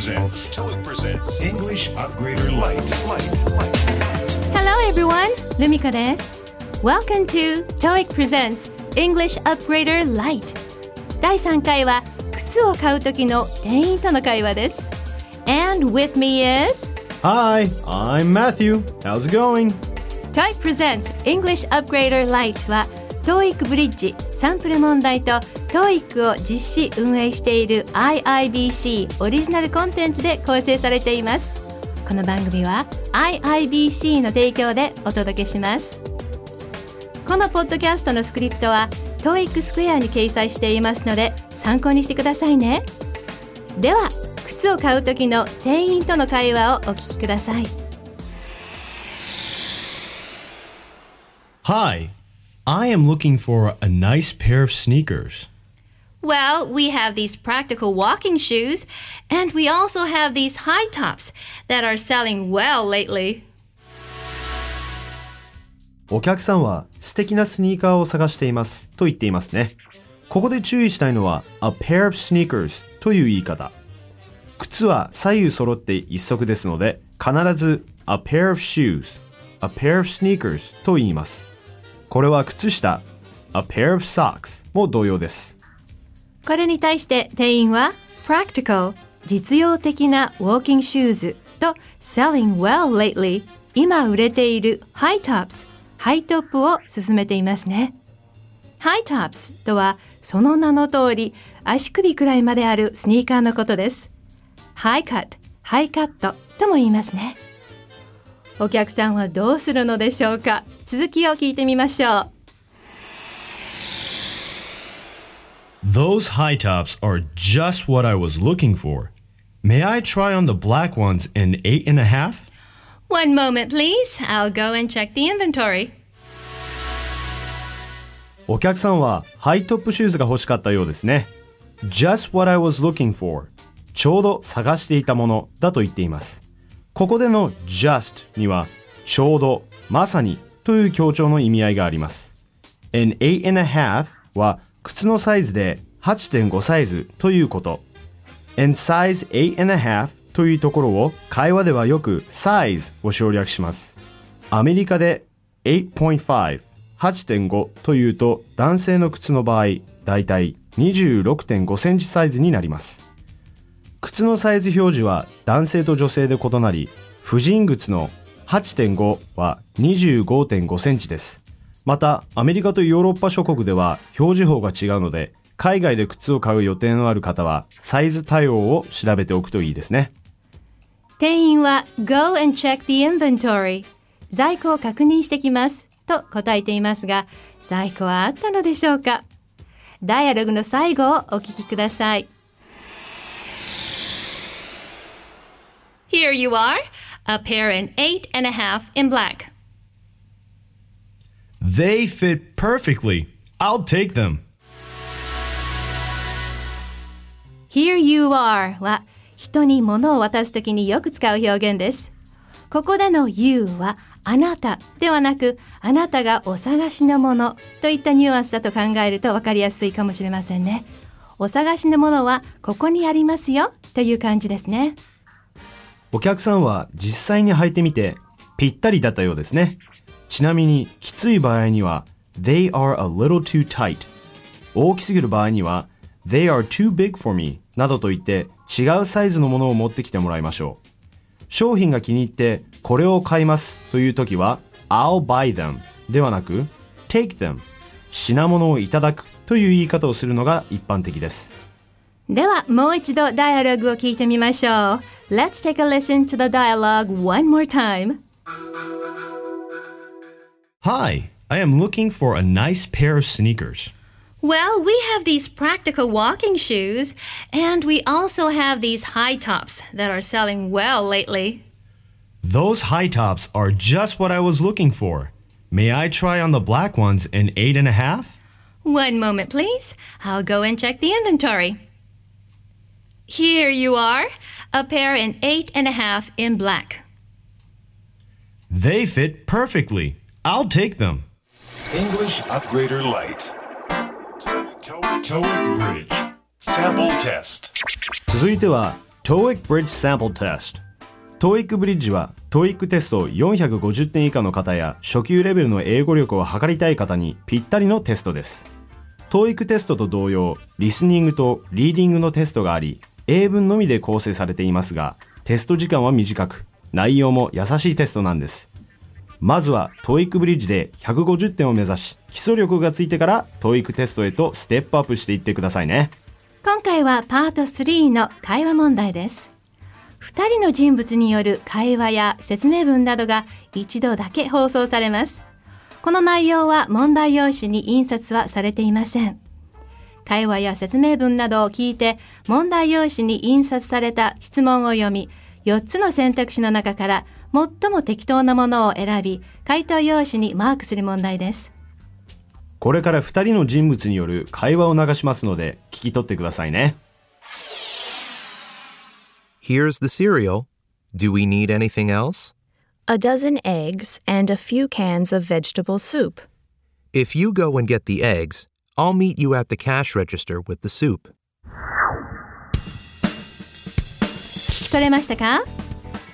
presents TOEIC presents English Upgrader Lite. Hello everyone, ルミコです。Welcome to TOEIC Presents English Upgrader Lite。第3回は靴を買う時の店員との会話です。And with me is Hi, I'm Matthew. How's it going? TOEIC Presents English Upgrader Lite は TOEIC ブリッジサンプル問題と TOEIC を実施運営している IIBC オリジナルコンテンツで構成されています。この番組は IIBC の提供でお届けします。このポッドキャストのスクリプトは TOEIC スクエアに掲載していますので参考にしてくださいね。では靴を買う時の店員との会話をお聞きください。Hi, I am looking for a nice pair of sneakers. Well, we have these practical walking shoes, and we also have these high tops that are selling well lately. お客さんは素敵なスニーカーを探していますと言っていますね。ここで注意したいのは a pair of sneakers という言い方。靴は左右揃って一足ですので必ず a pair of shoes, a pair of sneakers と言います。これは靴下 a pair of socks も同様です。これに対して店員は practical 実用的なウォーキングシューズと selling well lately 今売れている high tops ハイトップを進めていますね。high tops とはその名の通り足首くらいまであるスニーカーのことです。high cut ハイカットとも言いますね。お客さんはどうするのでしょうか続きを聞いてみましょう。Those high tops are just what I was looking for. May I try on the black ones in eight and a half? One moment, please. I'll go and check the inventory. お客さんはハイトップシューズが欲しかったようですね。Just what I was looking for. ちょうど探していたものだと言っています。ここでの just にはちょうど、まさにという強調の意味合いがあります。an eight and a half は靴のサイズで8.5サイズということ。and size eight and a half というところを会話ではよく size を省略します。アメリカで8.5 8.5というと男性の靴の場合だいたい26.5センチサイズになります靴のサイズ表示は男性と女性で異なり婦人靴の8.5は25.5センチです。またアメリカとヨーロッパ諸国では表示法が違うので海外で靴を買う予定のある方はサイズ対応を調べておくといいですね。店員は Go and check the inventory. 在庫を確認してきますと答えていますが在庫はあったのでしょうか？ダイアログの最後をお聞きください。Here you are a pair in eight and a half in black They fit perfectly I'll take them Here you are は人に物を渡すときによく使う表現です。ここでの you はあなたではなくあなたがお探しのものといったニュアンスだと考えるとわかりやすいかもしれませんね。お探しのものはここにありますよという感じですね。お客さんは実際に履いてみてぴったりだったようですね。ちなみにきつい場合には They are a little too tight 大きすぎる場合には They are too big for me などと言って違うサイズのものを持ってきてもらいましょう。商品が気に入ってこれを買いますという時は I'll buy them ではなく take them 品物をいただくという言い方をするのが一般的です。ではもう一度ダイアログを聞いてみましょう。Let's take a listen to the dialogue one more time. Hi, I am looking for a nice pair of sneakers. Well, we have these practical walking shoes, and we also have these high tops that are selling well lately. Those high tops are just what I was looking for. May I try on the black ones in eight and a half? One moment, please. I'll go and check the inventory. Here you are, a pair in eight and a half in black. They fit perfectly. I'll take them. English Upgrader Lite. TOEIC Bridge. Sample test. 続いては TOEIC Bridge Sample Test TOEIC ブリッジは TOEIC テスト450点以下の方や初級レベルの英語力を測りたい方にぴったりのテストです TOEIC テストと同様リスニングとリーディングのテストがあり英文のみで構成されていますがテスト時間は短く内容も優しいテストなんですまずは TOEIC ブリッジで150点を目指し基礎力がついてから TOEIC テストへとステップアップしていってくださいね今回はパート3の会話問題です2人の人物による会話や説明文などが一度だけ放送されます。この内容は問題用紙に印刷はされていません。会話や説明文などを聞いて問題用紙に印刷された質問を読み、4つの選択肢の中から最も適当なものを選び、回答用紙にマークする問題です。これから2人の人物による会話を流しますので聞き取ってくださいね。Here's the cereal. Do we need anything else? A dozen eggs and a few cans of vegetable soup. If you go and get the eggs, I'll meet you at the cash register with the soup. 聞き取れましたか？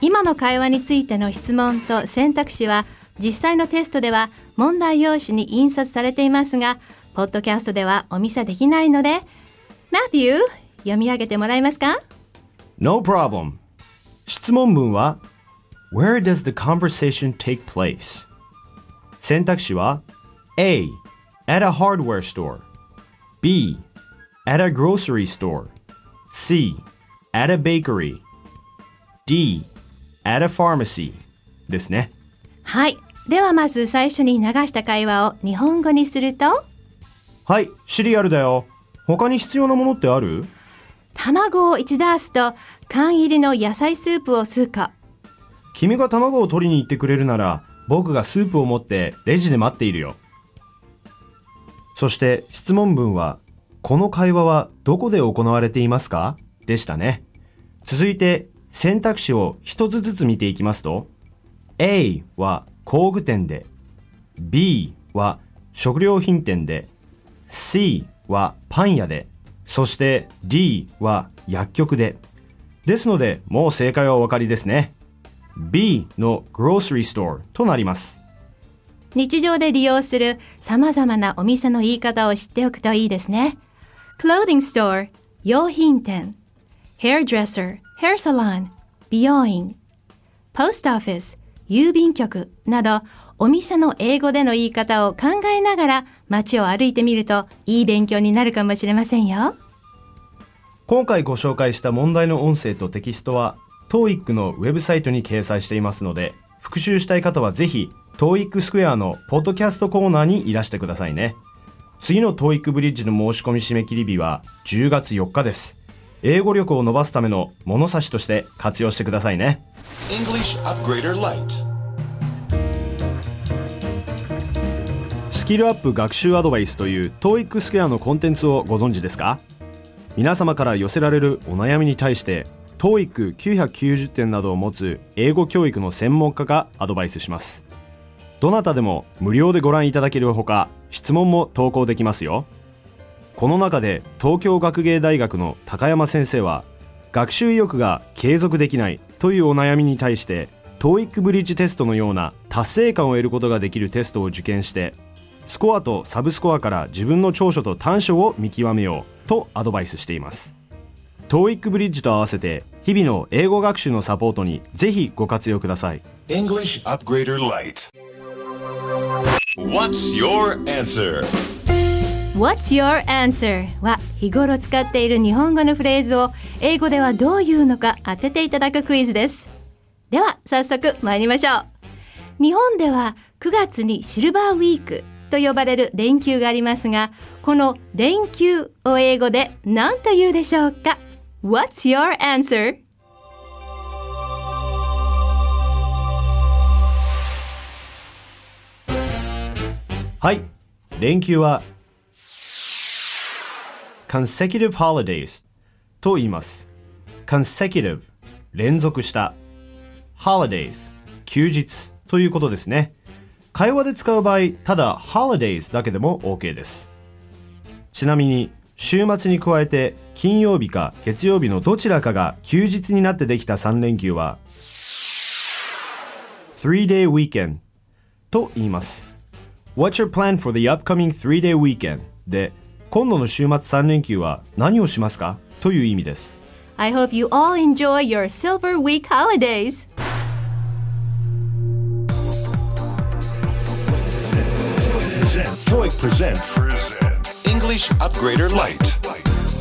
今の会話についての質問と選択肢は実際のテストでは問題用紙に印刷されていますが、ポッドキャストではお見せできないので、マフィー、読み上げてもらえますか？No problem. 質問文は Where does the conversation take place? 選択肢は A. At a hardware store B. At a grocery store C. At a bakery D. At a pharmacy ですね。はい。ではまず最初に流した会話を日本語にするとはい、シリアルだよ。他に必要なものってある？卵を1ダースと缶入りの野菜スープを数個。君が卵を取りに行ってくれるなら、僕がスープを持ってレジで待っているよ。そして質問文は、この会話はどこで行われていますか？でしたね。続いて選択肢を一つずつ見ていきますと、A は工具店で、B は食料品店で、C はパン屋で、そして D は薬局で。ですので、もう正解はお分かりですね。B の grocery store となります。日常で利用する様々なお店の言い方を知っておくといいですね。clothing store 用品店 hairdresser hair salon 美容院 post office 郵便局などお店の英語での言い方を考えながら街を歩いてみるといい勉強になるかもしれませんよ。今回ご紹介した問題の音声とテキストは TOEIC のウェブサイトに掲載していますので復習したい方はぜひ TOEIC スクエアのポッドキャストコーナーにいらしてくださいね。次の TOEIC ブリッジの申し込み締め切り日は10月4日です。英語力を伸ばすための物差しとして活用してくださいね。English Upgrader Lite. スキルアップ学習アドバイスという TOEIC スクエアのコンテンツをご存知ですか？皆様から寄せられるお悩みに対して TOEIC990 点などを持つ英語教育の専門家がアドバイスしますどなたでも無料でご覧いただけるほか質問も投稿できますよ。この中で東京学芸大学の高山先生は学習意欲が継続できないというお悩みに対して TOEIC ブリッジテストのような達成感を得ることができるテストを受験してスコアとサブスコアから自分の長所と短所を見極めようとアドバイスしています。TOEIC ブリッジと合わせて日々の英語学習のサポートにぜひご活用ください。English Upgrader Lite What's your answer? What's your answer? は日頃使っている日本語のフレーズを英語ではどう言うのか当てていただくクイズです。では早速参りましょう。日本では9月にシルバーウィークと呼ばれる連休がありますが、この連休を英語で何と言うでしょうか ?What's your answer? はい。連休は consecutive holidays と言います。consecutive 連続した holidays 休日ということですね。会話で使う場合、ただ holidays だけでも OK です。ちなみに週末に加えて金曜日か月曜日のどちらかが休日になってできた3連休は three-day weekend と言います What's your plan for the upcoming three-day weekend? で今度の週末3連休は何をしますかという意味です I hope you all enjoy your Silver Week holidays. TOEIC presents English Upgrader Light.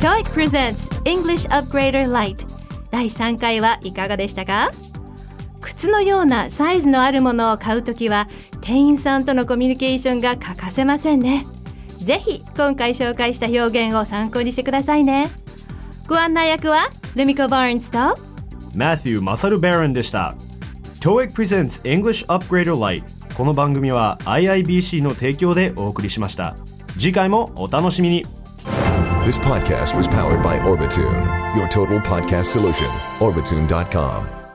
TOEIC presents English Upgrader Lite 第3回はいかがでしたか靴のようなサイズのあるものを買うときは店員さんとのコミュニケーションが欠かせませんねぜひ今回紹介した表現を参考にしてくださいねご案内役はルミコ・バーンズと Matthew マサル・バロンでした TOEIC presents English Upgrader Lite この番組は IIBC の提供でお送りしました次回もお楽しみに This podcast was powered by Orbitune, your total podcast solution. Orbitune.com.